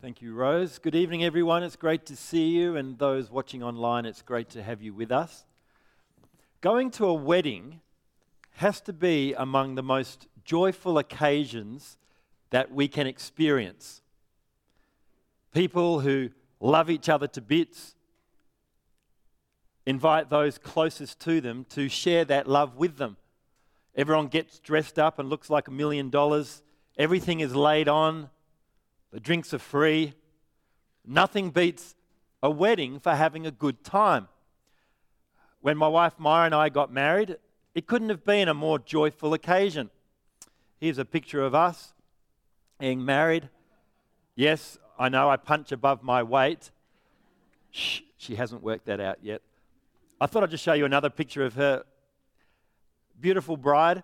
Thank you, Rose. Good evening, everyone. It's great to see you, and those watching online, it's great to have you with us. Going to a wedding has to be among the most joyful occasions that we can experience. People who love each other to bits invite those closest to them to share that love with them. Everyone gets dressed up and looks like a million dollars. Everything is laid on the drinks are free. Nothing beats a wedding for having a good time. When my wife Myra and I got married, it couldn't have been a more joyful occasion. Here's a picture of us being married. Yes, I know I punch above my weight. Shh, she hasn't worked that out yet. I thought I'd just show you another picture of her beautiful bride.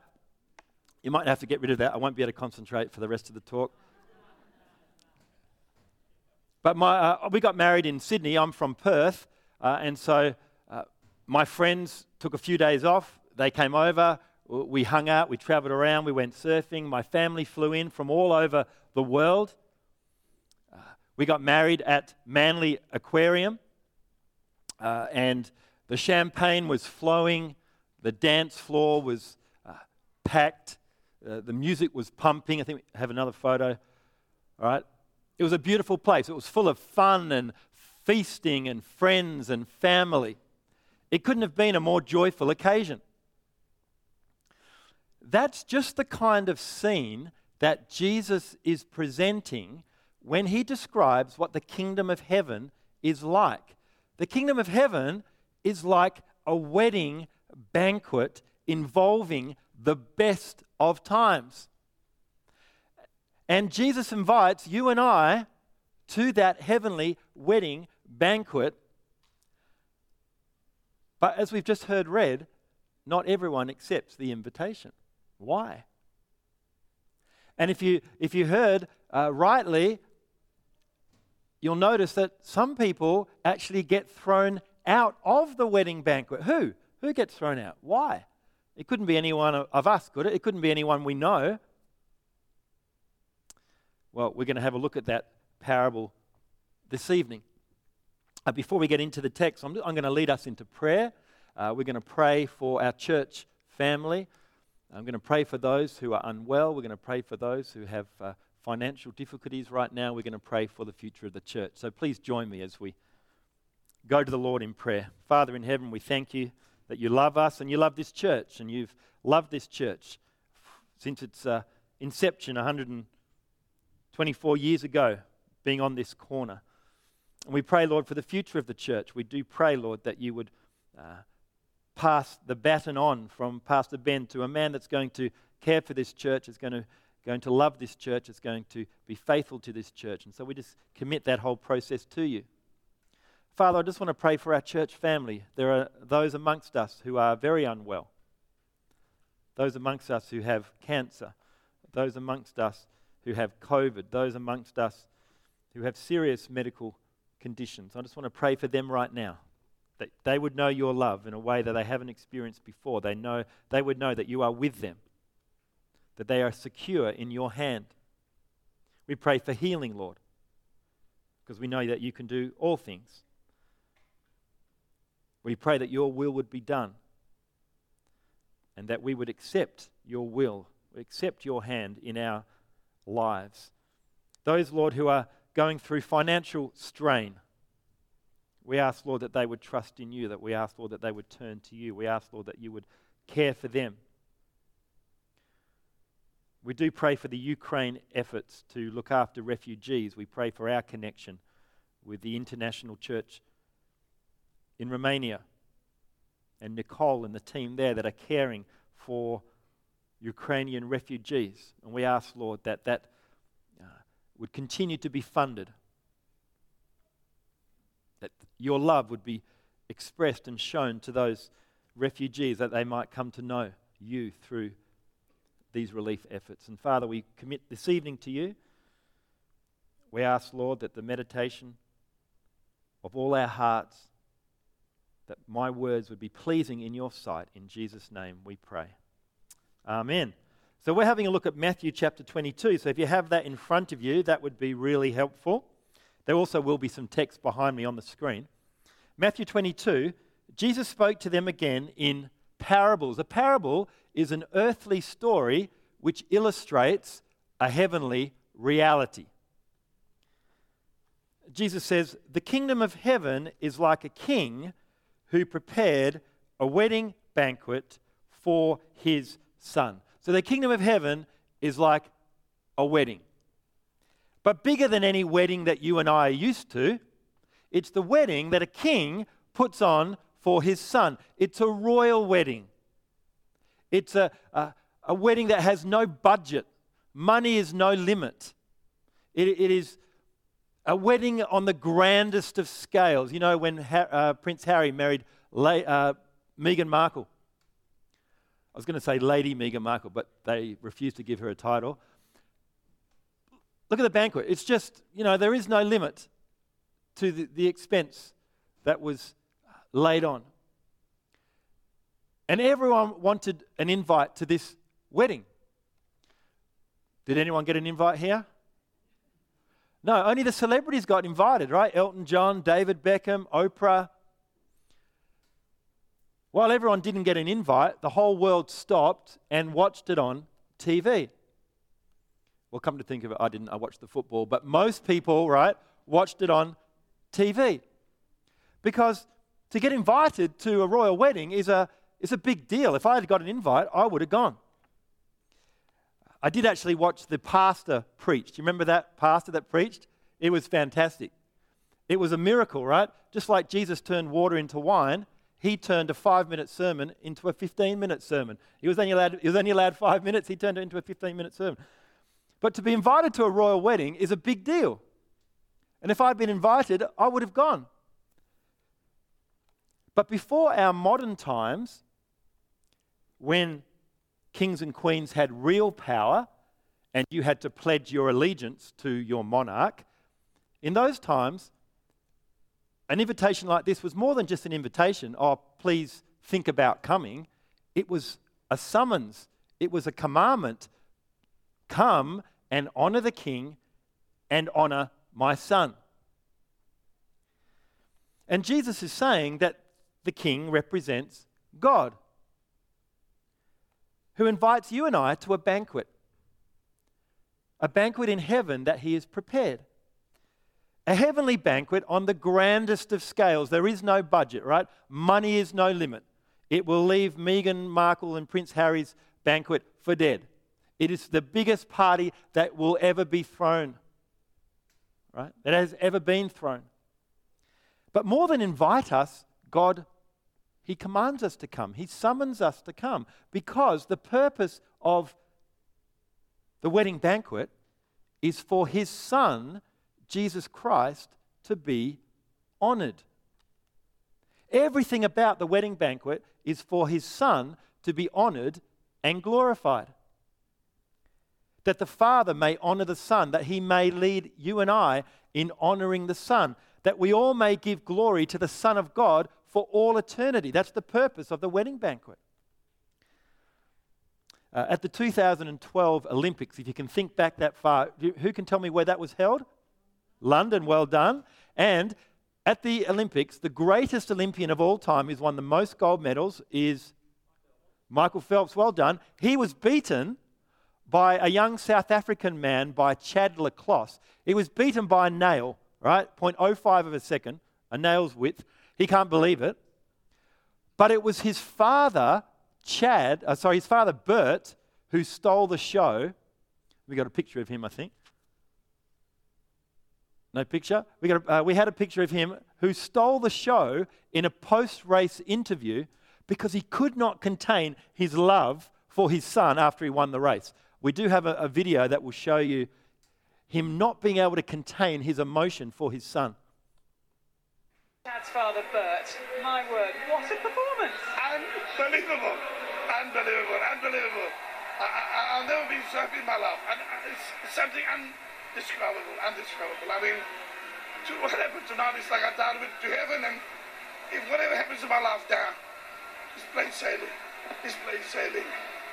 You might have to get rid of that. I won't be able to concentrate for the rest of the talk. But my, uh, we got married in Sydney. I'm from Perth. Uh, and so uh, my friends took a few days off. They came over. We hung out. We traveled around. We went surfing. My family flew in from all over the world. Uh, we got married at Manly Aquarium. Uh, and the champagne was flowing. The dance floor was uh, packed. the music was pumping. I think we have another photo. All right. It was a beautiful place. It was full of fun and feasting and friends and family. It couldn't have been a more joyful occasion. That's just the kind of scene that Jesus is presenting when he describes what the kingdom of heaven is like. The kingdom of heaven is like a wedding banquet involving the best of times. And Jesus invites you and I to that heavenly wedding banquet. But as we've just heard read, not everyone accepts the invitation. Why? And if you, if you heard uh, rightly, you'll notice that some people actually get thrown out of the wedding banquet. Who? Who gets thrown out? Why? It couldn't be anyone of us, could it? It couldn't be anyone we know. Well, we're going to have a look at that parable this evening. Uh, before we get into the text, I'm, I'm going to lead us into prayer. Uh, we're going to pray for our church family. I'm going to pray for those who are unwell. We're going to pray for those who have uh, financial difficulties right now. We're going to pray for the future of the church. So please join me as we go to the Lord in prayer. Father in heaven, we thank you that you love us and you love this church, and you've loved this church since its uh, inception 100 24 years ago being on this corner. And we pray, Lord, for the future of the church. We do pray, Lord, that you would uh, pass the baton on from Pastor Ben to a man that's going to care for this church, is going to, going to love this church, is going to be faithful to this church. And so we just commit that whole process to you. Father, I just want to pray for our church family. There are those amongst us who are very unwell, those amongst us who have cancer, those amongst us who have COVID, those amongst us who have serious medical conditions. I just want to pray for them right now. That they would know your love in a way that they haven't experienced before. They know they would know that you are with them. That they are secure in your hand. We pray for healing, Lord, because we know that you can do all things. We pray that your will would be done and that we would accept your will, accept your hand in our lives. Those, Lord, who are going through financial strain, we ask, Lord, that they would trust in you, that we ask, Lord, that they would turn to you. We ask, Lord, that you would care for them. We do pray for the Ukraine efforts to look after refugees. We pray for our connection with the International Church in Romania and Nicole and the team there that are caring for Ukrainian refugees. And we ask, Lord, that that uh, would continue to be funded, that your love would be expressed and shown to those refugees, that they might come to know you through these relief efforts. And Father, we commit this evening to you. We ask, Lord, that the meditation of all our hearts, that my words would be pleasing in your sight. In Jesus' name we pray. Amen. So we're having a look at Matthew chapter 22. So if you have that in front of you, that would be really helpful. There also will be some text behind me on the screen. Matthew 22, Jesus spoke to them again in parables. A parable is an earthly story which illustrates a heavenly reality. Jesus says, The kingdom of heaven is like a king who prepared a wedding banquet for his son. So the kingdom of heaven is like a wedding. But bigger than any wedding that you and I are used to, it's the wedding that a king puts on for his son. It's a royal wedding. It's a, a, a wedding that has no budget, money is no limit. It, it is a wedding on the grandest of scales. You know, when ha- uh, Prince Harry married La- uh, Meghan Markle. I was going to say Lady Meghan Markle, but they refused to give her a title. Look at the banquet. It's just, you know, there is no limit to the, the expense that was laid on. And everyone wanted an invite to this wedding. Did anyone get an invite here? No, only the celebrities got invited, right? Elton John, David Beckham, Oprah. While everyone didn't get an invite, the whole world stopped and watched it on TV. Well, come to think of it, I didn't, I watched the football, but most people, right, watched it on TV. Because to get invited to a royal wedding is a, is a big deal. If I had got an invite, I would have gone. I did actually watch the pastor preach. Do you remember that pastor that preached? It was fantastic. It was a miracle, right? Just like Jesus turned water into wine, he turned a five minute sermon into a 15 minute sermon. He was, only allowed, he was only allowed five minutes, he turned it into a 15 minute sermon. But to be invited to a royal wedding is a big deal. And if I'd been invited, I would have gone. But before our modern times, when kings and queens had real power and you had to pledge your allegiance to your monarch, in those times, an invitation like this was more than just an invitation, oh, please think about coming. It was a summons, it was a commandment come and honor the king and honor my son. And Jesus is saying that the king represents God who invites you and I to a banquet, a banquet in heaven that he has prepared. A heavenly banquet on the grandest of scales. There is no budget, right? Money is no limit. It will leave Meghan Markle and Prince Harry's banquet for dead. It is the biggest party that will ever be thrown, right? That has ever been thrown. But more than invite us, God he commands us to come, He summons us to come because the purpose of the wedding banquet is for His Son, Jesus Christ, to be honored. Everything about the wedding banquet is for His Son to be honored and glorified. That the Father may honor the Son, that He may lead you and I in honoring the Son, that we all may give glory to the Son of God for all eternity. That's the purpose of the wedding banquet. Uh, at the 2012 Olympics, if you can think back that far, who can tell me where that was held? London, well done. And at the Olympics, the greatest Olympian of all time, who's won the most gold medals, is Michael Phelps. Well done. He was beaten by a young South African man by Chad le Clos. He was beaten by a nail, right? 0.05 of a second, a nail's width. He can't believe it. But it was his father, Chad, uh, sorry, his father, Bert, who stole the show. We got a picture of him, I think. No picture? We, got a, uh, we had a picture of him who stole the show in a post race interview because he could not contain his love for his son after he won the race. We do have a, a video that will show you him not being able to contain his emotion for his son. Chad's father, Bert. My word, what a performance! Unbelievable! Unbelievable! Unbelievable! I, have never been so happy in my life. And it's something undescribable, indescribable. I mean, to what happened tonight is like I died with to heaven, and if whatever happens in my life down, it's plain sailing. It's plain sailing.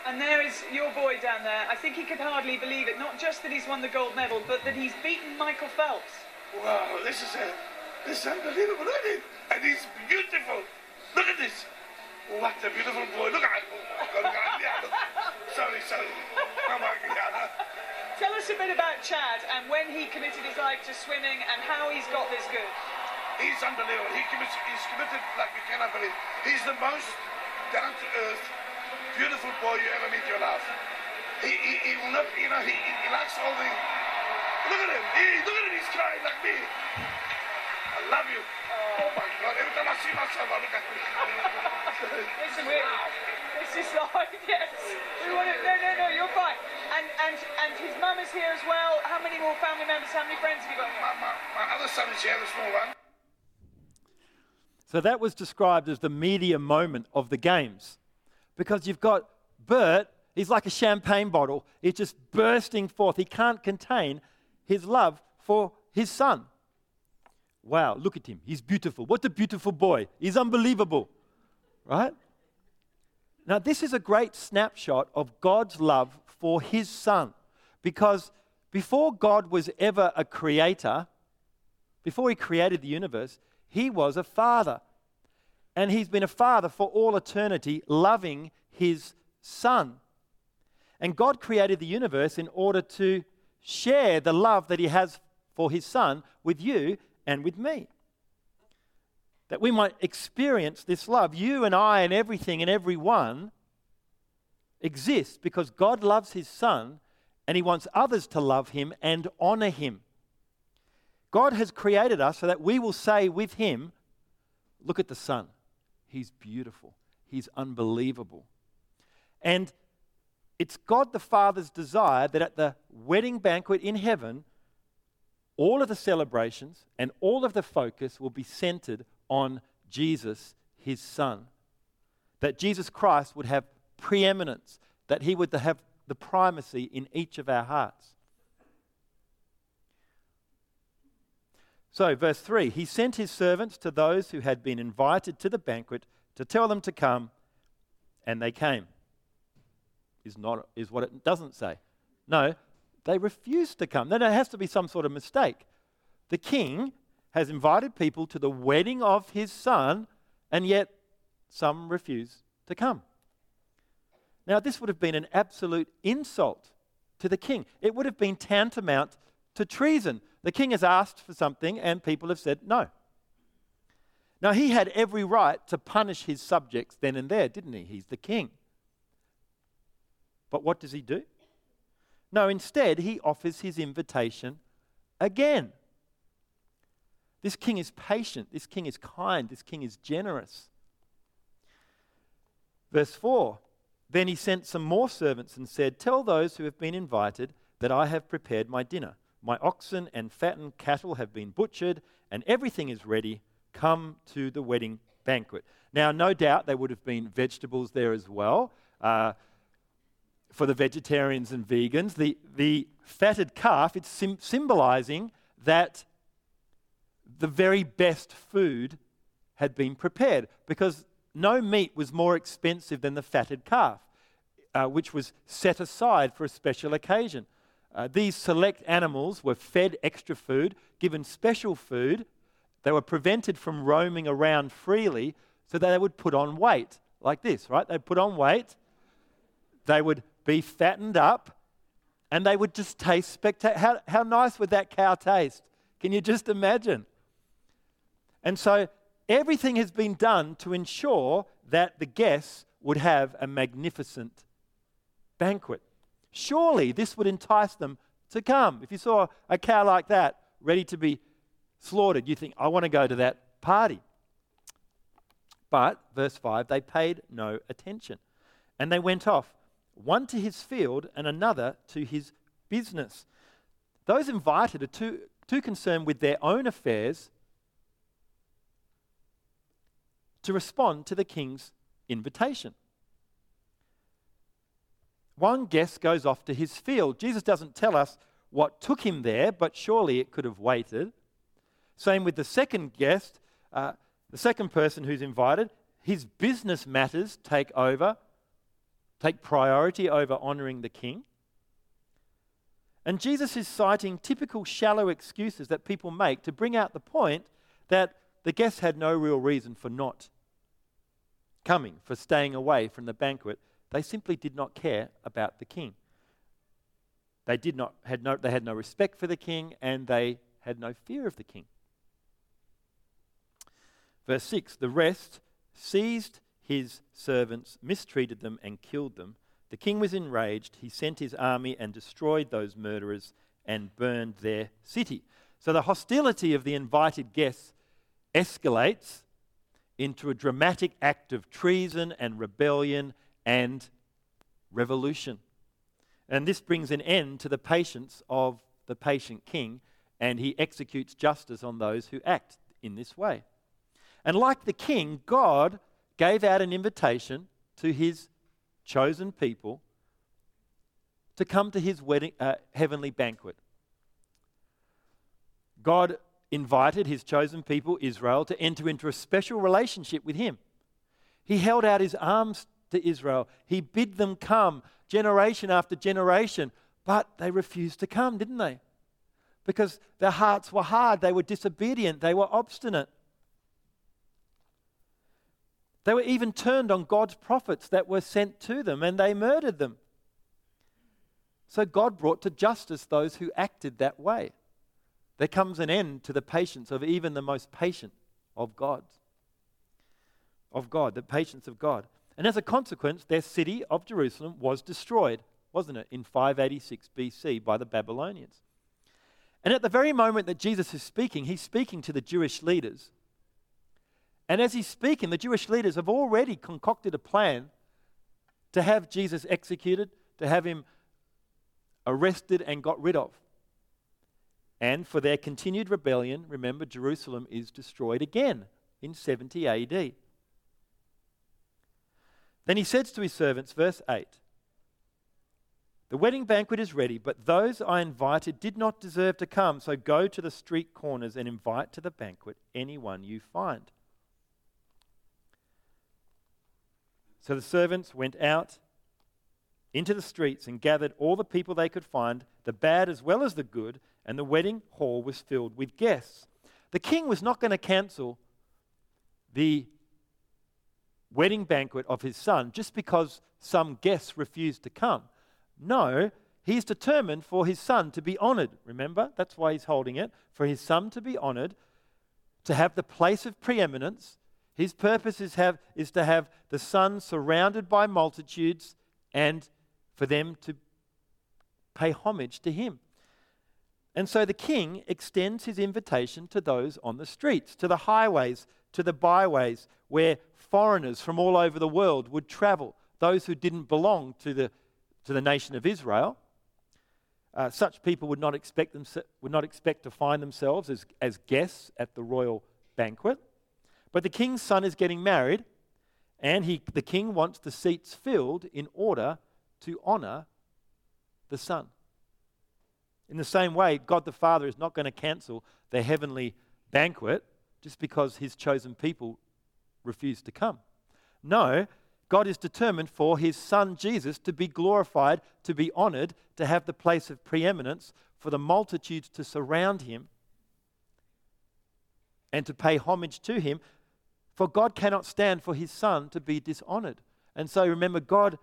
And there is your boy down there. I think he could hardly believe it. Not just that he's won the gold medal, but that he's beaten Michael Phelps. Wow, this is a, this is unbelievable. Look at it. And he's beautiful. Look at this. What a beautiful boy. Look at oh Look at Sorry, sorry. Oh Come on, Guyana. Tell us a bit about Chad and when he committed his life to swimming and how he's got this good. He's unbelievable. He commits, he's committed like you cannot believe. He's the most down to earth, beautiful boy you ever meet in your life. He, he, he will not, you know, he, he likes all the. Look at him. He, look at him. He's crying like me. I love you. Oh my God. Every time I see myself, I look at me. Listen, we this is like, yes. We want to, no, no, no, you're fine. And, and, and his mum is here as well. How many more family members, how many friends have you got? My, my, my other son is here, the small one. So that was described as the media moment of the games. Because you've got Bert, he's like a champagne bottle, he's just bursting forth. He can't contain his love for his son. Wow, look at him. He's beautiful. What a beautiful boy. He's unbelievable. Right? Now, this is a great snapshot of God's love for his son. Because before God was ever a creator, before he created the universe, he was a father. And he's been a father for all eternity, loving his son. And God created the universe in order to share the love that he has for his son with you and with me. That we might experience this love. You and I and everything and everyone exist because God loves his son and he wants others to love him and honor him. God has created us so that we will say with Him, Look at the Son. He's beautiful. He's unbelievable. And it's God the Father's desire that at the wedding banquet in heaven, all of the celebrations and all of the focus will be centered on Jesus, His Son. That Jesus Christ would have preeminence, that He would have the primacy in each of our hearts. So, verse 3 He sent his servants to those who had been invited to the banquet to tell them to come, and they came. Is, not, is what it doesn't say. No, they refused to come. Then there has to be some sort of mistake. The king has invited people to the wedding of his son, and yet some refuse to come. Now, this would have been an absolute insult to the king. It would have been tantamount to treason. The king has asked for something and people have said no. Now, he had every right to punish his subjects then and there, didn't he? He's the king. But what does he do? No, instead, he offers his invitation again. This king is patient. This king is kind. This king is generous. Verse 4 Then he sent some more servants and said, Tell those who have been invited that I have prepared my dinner. My oxen and fattened cattle have been butchered, and everything is ready. Come to the wedding banquet. Now, no doubt there would have been vegetables there as well. Uh, for the vegetarians and vegans, the, the fatted calf, it's sim- symbolizing that the very best food had been prepared because no meat was more expensive than the fatted calf, uh, which was set aside for a special occasion. Uh, these select animals were fed extra food, given special food. They were prevented from roaming around freely so that they would put on weight, like this, right? They'd put on weight, they would be fattened up, and they would just taste spectacular. How, how nice would that cow taste? Can you just imagine? And so everything has been done to ensure that the guests would have a magnificent banquet. Surely this would entice them to come. If you saw a cow like that ready to be slaughtered, you think, I want to go to that party. But, verse 5, they paid no attention. And they went off, one to his field and another to his business. Those invited are too, too concerned with their own affairs to respond to the king's invitation. One guest goes off to his field. Jesus doesn't tell us what took him there, but surely it could have waited. Same with the second guest, uh, the second person who's invited. His business matters take over, take priority over honoring the king. And Jesus is citing typical shallow excuses that people make to bring out the point that the guests had no real reason for not coming, for staying away from the banquet. They simply did not care about the king. They, did not, had no, they had no respect for the king and they had no fear of the king. Verse 6 The rest seized his servants, mistreated them, and killed them. The king was enraged. He sent his army and destroyed those murderers and burned their city. So the hostility of the invited guests escalates into a dramatic act of treason and rebellion and revolution. And this brings an end to the patience of the patient king, and he executes justice on those who act in this way. And like the king, God gave out an invitation to his chosen people to come to his wedding, uh, heavenly banquet. God invited his chosen people, Israel, to enter into a special relationship with him. He held out his arms to Israel. He bid them come generation after generation, but they refused to come, didn't they? Because their hearts were hard, they were disobedient, they were obstinate. They were even turned on God's prophets that were sent to them and they murdered them. So God brought to justice those who acted that way. There comes an end to the patience of even the most patient of God's. Of God, the patience of God. And as a consequence, their city of Jerusalem was destroyed, wasn't it, in 586 BC by the Babylonians. And at the very moment that Jesus is speaking, he's speaking to the Jewish leaders and as he's speaking, the Jewish leaders have already concocted a plan to have Jesus executed, to have him arrested and got rid of. And for their continued rebellion, remember, Jerusalem is destroyed again in 70 AD. Then he says to his servants, verse 8 The wedding banquet is ready, but those I invited did not deserve to come, so go to the street corners and invite to the banquet anyone you find. So the servants went out into the streets and gathered all the people they could find, the bad as well as the good, and the wedding hall was filled with guests. The king was not going to cancel the wedding banquet of his son just because some guests refused to come. No, he's determined for his son to be honored. Remember? That's why he's holding it. For his son to be honored, to have the place of preeminence, his purpose is, have, is to have the Son surrounded by multitudes and for them to pay homage to him. And so the king extends his invitation to those on the streets, to the highways, to the byways, where foreigners from all over the world would travel, those who didn't belong to the, to the nation of Israel. Uh, such people would not, expect them, would not expect to find themselves as, as guests at the royal banquet. But the king's son is getting married, and he, the king wants the seats filled in order to honor the son. In the same way, God the Father is not going to cancel the heavenly banquet just because his chosen people refuse to come. No, God is determined for his son Jesus to be glorified, to be honored, to have the place of preeminence, for the multitudes to surround him and to pay homage to him for God cannot stand for his son to be dishonored. And so remember, God,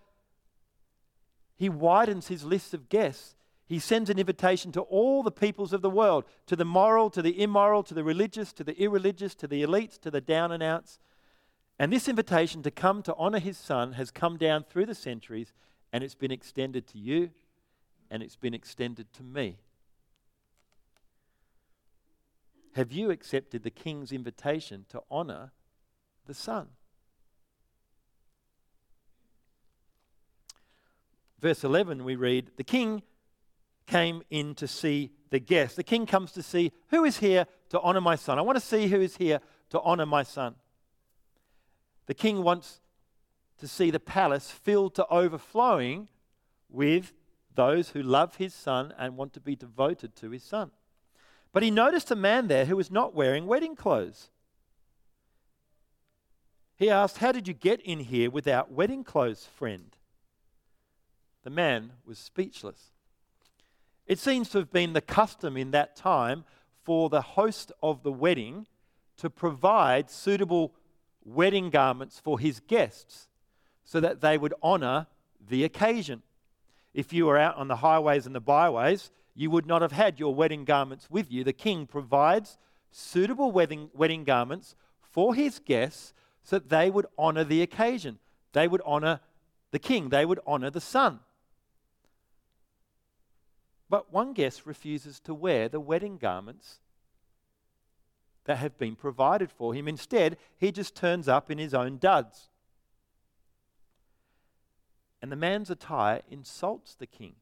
he widens his list of guests. He sends an invitation to all the peoples of the world, to the moral, to the immoral, to the religious, to the irreligious, to the elites, to the down and outs. And this invitation to come to honor his son has come down through the centuries, and it's been extended to you, and it's been extended to me. Have you accepted the king's invitation to honor the Son. Verse 11, we read, The king came in to see the guest. The king comes to see who is here to honor my son. I want to see who is here to honor my son. The king wants to see the palace filled to overflowing with those who love his son and want to be devoted to his son. But he noticed a man there who was not wearing wedding clothes. He asked, How did you get in here without wedding clothes, friend? The man was speechless. It seems to have been the custom in that time for the host of the wedding to provide suitable wedding garments for his guests so that they would honor the occasion. If you were out on the highways and the byways, you would not have had your wedding garments with you. The king provides suitable wedding, wedding garments for his guests so that they would honor the occasion. They would honor the king, they would honor the son. But one guest refuses to wear the wedding garments that have been provided for him. Instead, he just turns up in his own duds. And the man's attire insults the king.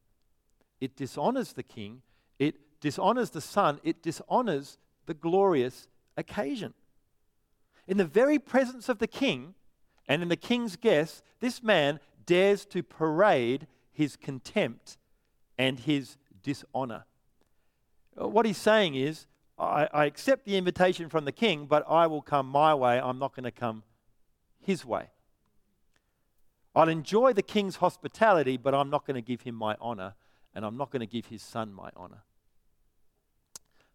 It dishonors the king. It dishonors the son. It dishonors the glorious occasion. In the very presence of the king and in the king's guests, this man dares to parade his contempt and his dishonor. Uh, what he's saying is, I, I accept the invitation from the king, but I will come my way. I'm not going to come his way. I'll enjoy the king's hospitality, but I'm not going to give him my honor, and I'm not going to give his son my honor.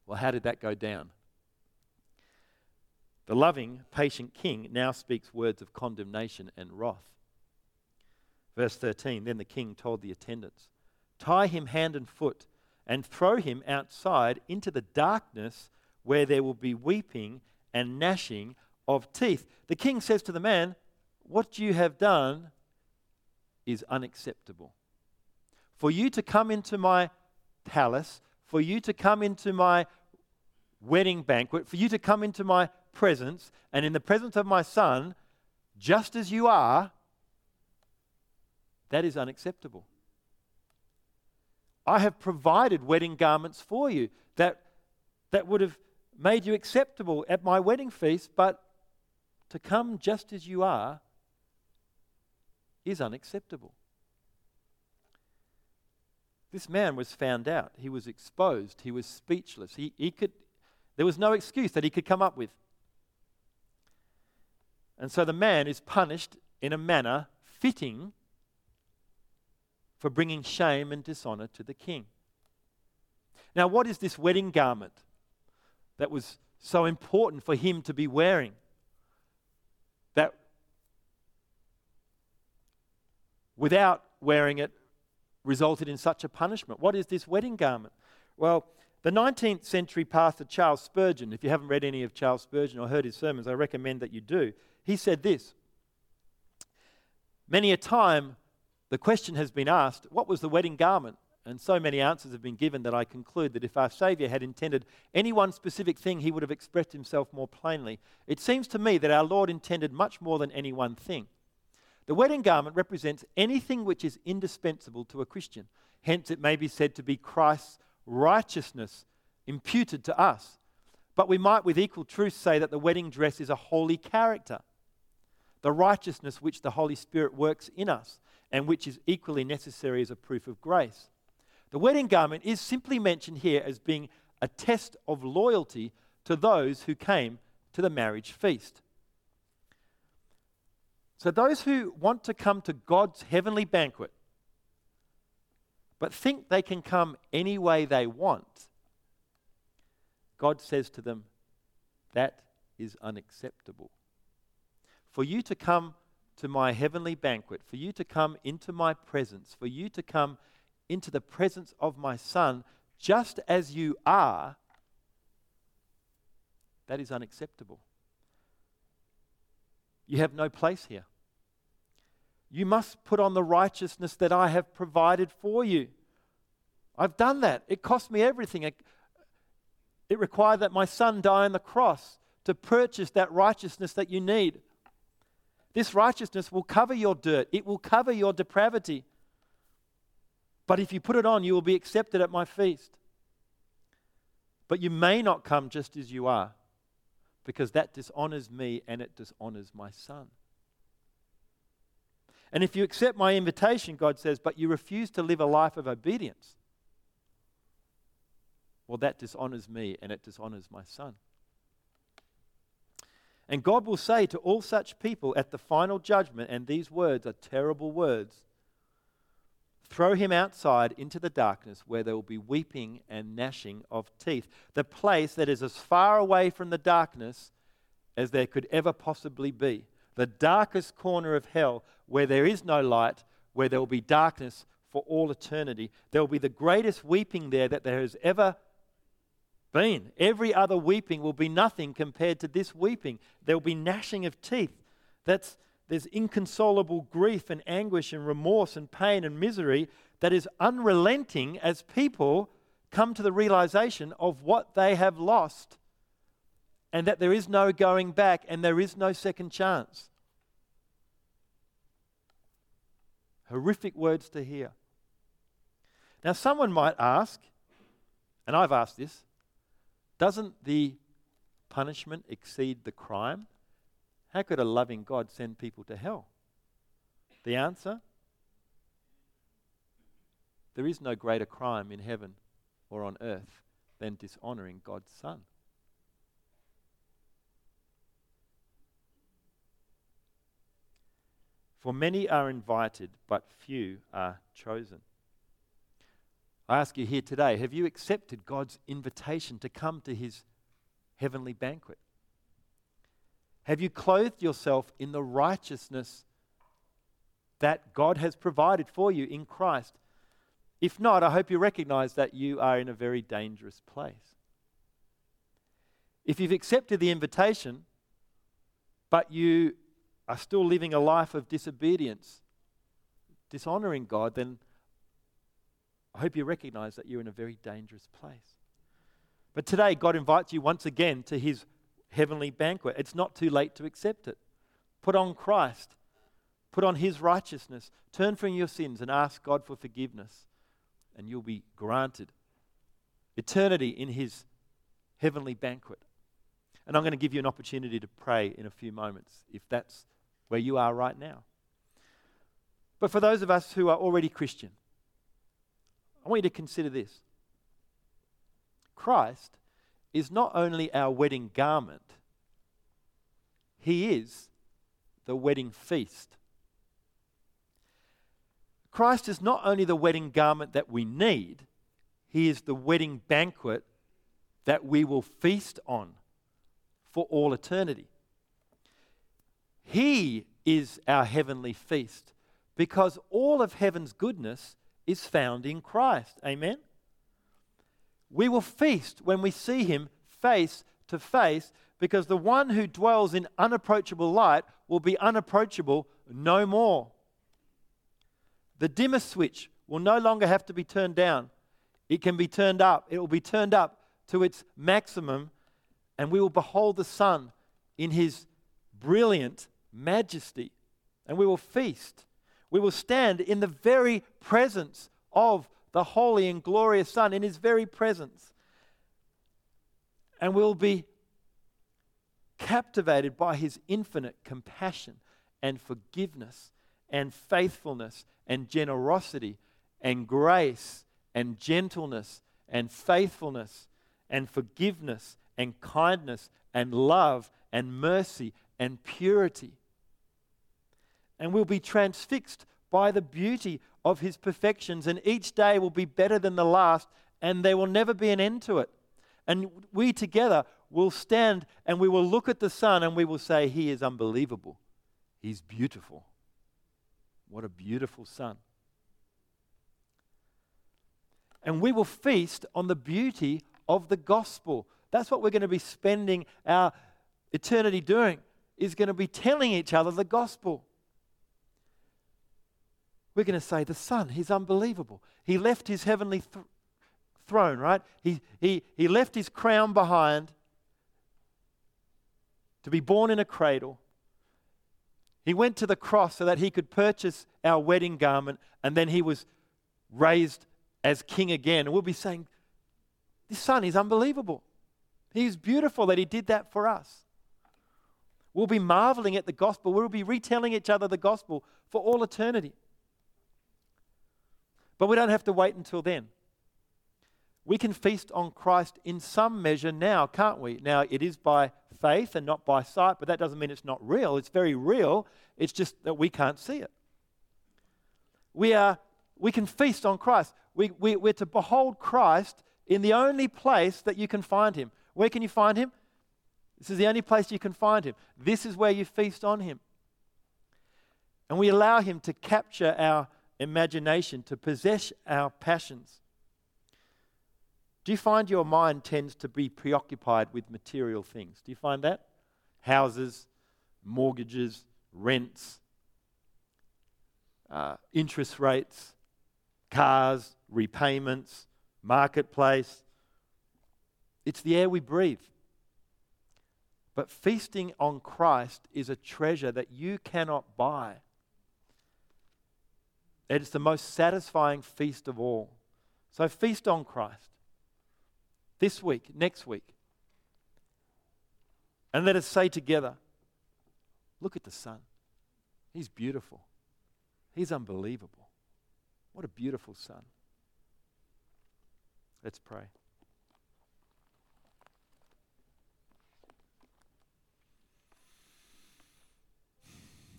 Well, how did that go down? The loving, patient king now speaks words of condemnation and wrath. Verse 13 Then the king told the attendants, Tie him hand and foot and throw him outside into the darkness where there will be weeping and gnashing of teeth. The king says to the man, What you have done is unacceptable. For you to come into my palace, for you to come into my wedding banquet, for you to come into my presence, and in the presence of my son, just as you are, that is unacceptable. I have provided wedding garments for you that, that would have made you acceptable at my wedding feast, but to come just as you are is unacceptable. This man was found out. He was exposed. He was speechless. He, he could, there was no excuse that he could come up with. And so the man is punished in a manner fitting for bringing shame and dishonor to the king. Now, what is this wedding garment that was so important for him to be wearing? That without wearing it resulted in such a punishment. What is this wedding garment? Well, the 19th century pastor Charles Spurgeon, if you haven't read any of Charles Spurgeon or heard his sermons, I recommend that you do. He said this Many a time the question has been asked, What was the wedding garment? And so many answers have been given that I conclude that if our Saviour had intended any one specific thing, he would have expressed himself more plainly. It seems to me that our Lord intended much more than any one thing. The wedding garment represents anything which is indispensable to a Christian. Hence, it may be said to be Christ's righteousness imputed to us. But we might, with equal truth, say that the wedding dress is a holy character, the righteousness which the Holy Spirit works in us and which is equally necessary as a proof of grace. The wedding garment is simply mentioned here as being a test of loyalty to those who came to the marriage feast. So, those who want to come to God's heavenly banquet, but think they can come any way they want, God says to them, that is unacceptable. For you to come to my heavenly banquet, for you to come into my presence, for you to come into the presence of my Son, just as you are, that is unacceptable. You have no place here. You must put on the righteousness that I have provided for you. I've done that. It cost me everything. It, it required that my son die on the cross to purchase that righteousness that you need. This righteousness will cover your dirt, it will cover your depravity. But if you put it on, you will be accepted at my feast. But you may not come just as you are, because that dishonors me and it dishonors my son. And if you accept my invitation, God says, but you refuse to live a life of obedience, well, that dishonors me and it dishonors my son. And God will say to all such people at the final judgment, and these words are terrible words Throw him outside into the darkness where there will be weeping and gnashing of teeth. The place that is as far away from the darkness as there could ever possibly be. The darkest corner of hell where there is no light, where there will be darkness for all eternity. There will be the greatest weeping there that there has ever been. Every other weeping will be nothing compared to this weeping. There will be gnashing of teeth. That's there's inconsolable grief and anguish and remorse and pain and misery that is unrelenting as people come to the realization of what they have lost and that there is no going back and there is no second chance. Horrific words to hear. Now, someone might ask, and I've asked this doesn't the punishment exceed the crime? How could a loving God send people to hell? The answer? There is no greater crime in heaven or on earth than dishonoring God's Son. For many are invited, but few are chosen. I ask you here today have you accepted God's invitation to come to his heavenly banquet? Have you clothed yourself in the righteousness that God has provided for you in Christ? If not, I hope you recognize that you are in a very dangerous place. If you've accepted the invitation, but you are still living a life of disobedience, dishonoring God, then I hope you recognize that you're in a very dangerous place. But today, God invites you once again to his heavenly banquet. It's not too late to accept it. Put on Christ, put on His righteousness, turn from your sins and ask God for forgiveness, and you'll be granted eternity in His heavenly banquet. And I'm going to give you an opportunity to pray in a few moments if that's where you are right now. But for those of us who are already Christian, I want you to consider this Christ is not only our wedding garment, He is the wedding feast. Christ is not only the wedding garment that we need, He is the wedding banquet that we will feast on for all eternity. He is our heavenly feast because all of heaven's goodness is found in Christ. Amen? We will feast when we see him face to face because the one who dwells in unapproachable light will be unapproachable no more. The dimmer switch will no longer have to be turned down, it can be turned up. It will be turned up to its maximum, and we will behold the Son in his brilliant majesty, and we will feast. We will stand in the very presence of the holy and glorious Son in his very presence. And we'll be captivated by his infinite compassion and forgiveness and faithfulness and generosity and grace and gentleness and faithfulness and forgiveness and kindness and love and mercy and purity. And we'll be transfixed by the beauty of his perfections, and each day will be better than the last, and there will never be an end to it. And we together will stand and we will look at the Son and we will say, He is unbelievable. He's beautiful. What a beautiful Son. And we will feast on the beauty of the gospel. That's what we're going to be spending our eternity doing, is going to be telling each other the gospel we're going to say the Son, He's unbelievable. He left His heavenly th- throne, right? He, he, he left His crown behind to be born in a cradle. He went to the cross so that He could purchase our wedding garment, and then He was raised as King again. And we'll be saying, This Son is unbelievable. He's beautiful that He did that for us. We'll be marveling at the gospel. We'll be retelling each other the gospel for all eternity. But we don't have to wait until then. We can feast on Christ in some measure now, can't we? Now, it is by faith and not by sight, but that doesn't mean it's not real. It's very real. It's just that we can't see it. We are we can feast on Christ. We, we, we're to behold Christ in the only place that you can find him. Where can you find him? This is the only place you can find him. This is where you feast on him. And we allow him to capture our imagination, to possess our passions. Do you find your mind tends to be preoccupied with material things? Do you find that? Houses, mortgages, rents, uh, interest rates, cars, repayments, marketplace. It's the air we breathe. But feasting on Christ is a treasure that you cannot buy. It's the most satisfying feast of all. So feast on Christ this week, next week. And let us say together, look at the Son. He's beautiful. He's unbelievable. What a beautiful Son. Let's pray.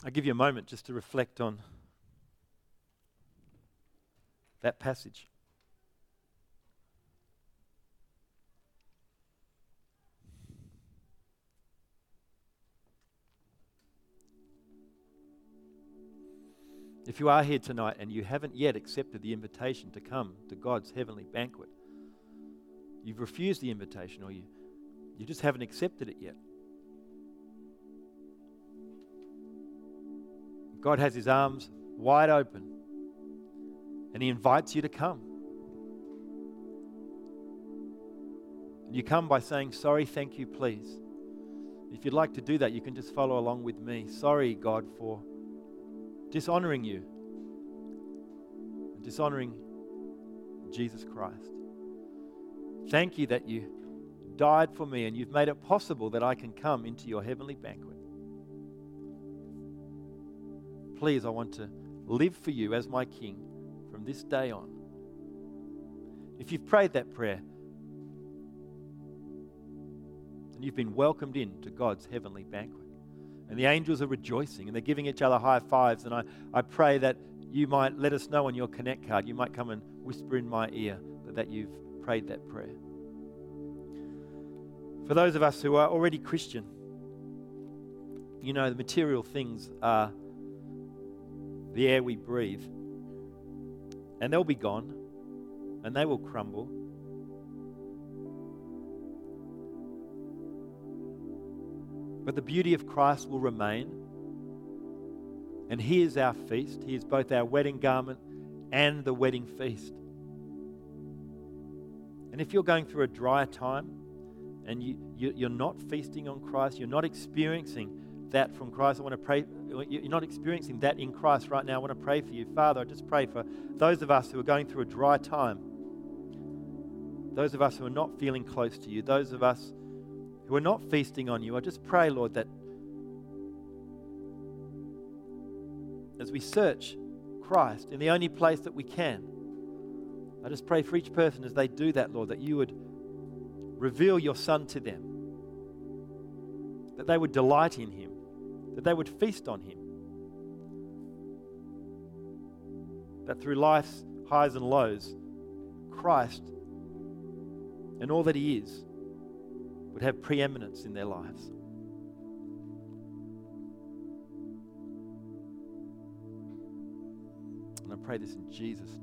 I give you a moment just to reflect on that passage. If you are here tonight and you haven't yet accepted the invitation to come to God's heavenly banquet, you've refused the invitation or you, you just haven't accepted it yet. God has his arms wide open and he invites you to come. You come by saying, Sorry, thank you, please. If you'd like to do that, you can just follow along with me. Sorry, God, for dishonoring you, dishonoring Jesus Christ. Thank you that you died for me and you've made it possible that I can come into your heavenly banquet. Please, I want to live for you as my King from this day on. If you've prayed that prayer and you've been welcomed in to God's heavenly banquet, and the angels are rejoicing and they're giving each other high fives. And I, I pray that you might let us know on your Connect card. You might come and whisper in my ear that, that you've prayed that prayer. For those of us who are already Christian, you know, the material things are the air we breathe, and they'll be gone, and they will crumble. But the beauty of Christ will remain. And He is our feast. He is both our wedding garment and the wedding feast. And if you're going through a dry time and you, you, are not feasting on Christ, you're not experiencing that from Christ, I want to pray. You're not experiencing that in Christ right now. I want to pray for you. Father, I just pray for those of us who are going through a dry time, those of us who are not feeling close to you, those of us who are not feasting on you, I just pray, Lord, that as we search Christ in the only place that we can, I just pray for each person as they do that, Lord, that you would reveal your Son to them, that they would delight in him, that they would feast on him, that through life's highs and lows, Christ and all that he is would have preeminence in their lives. And I pray this in Jesus' name.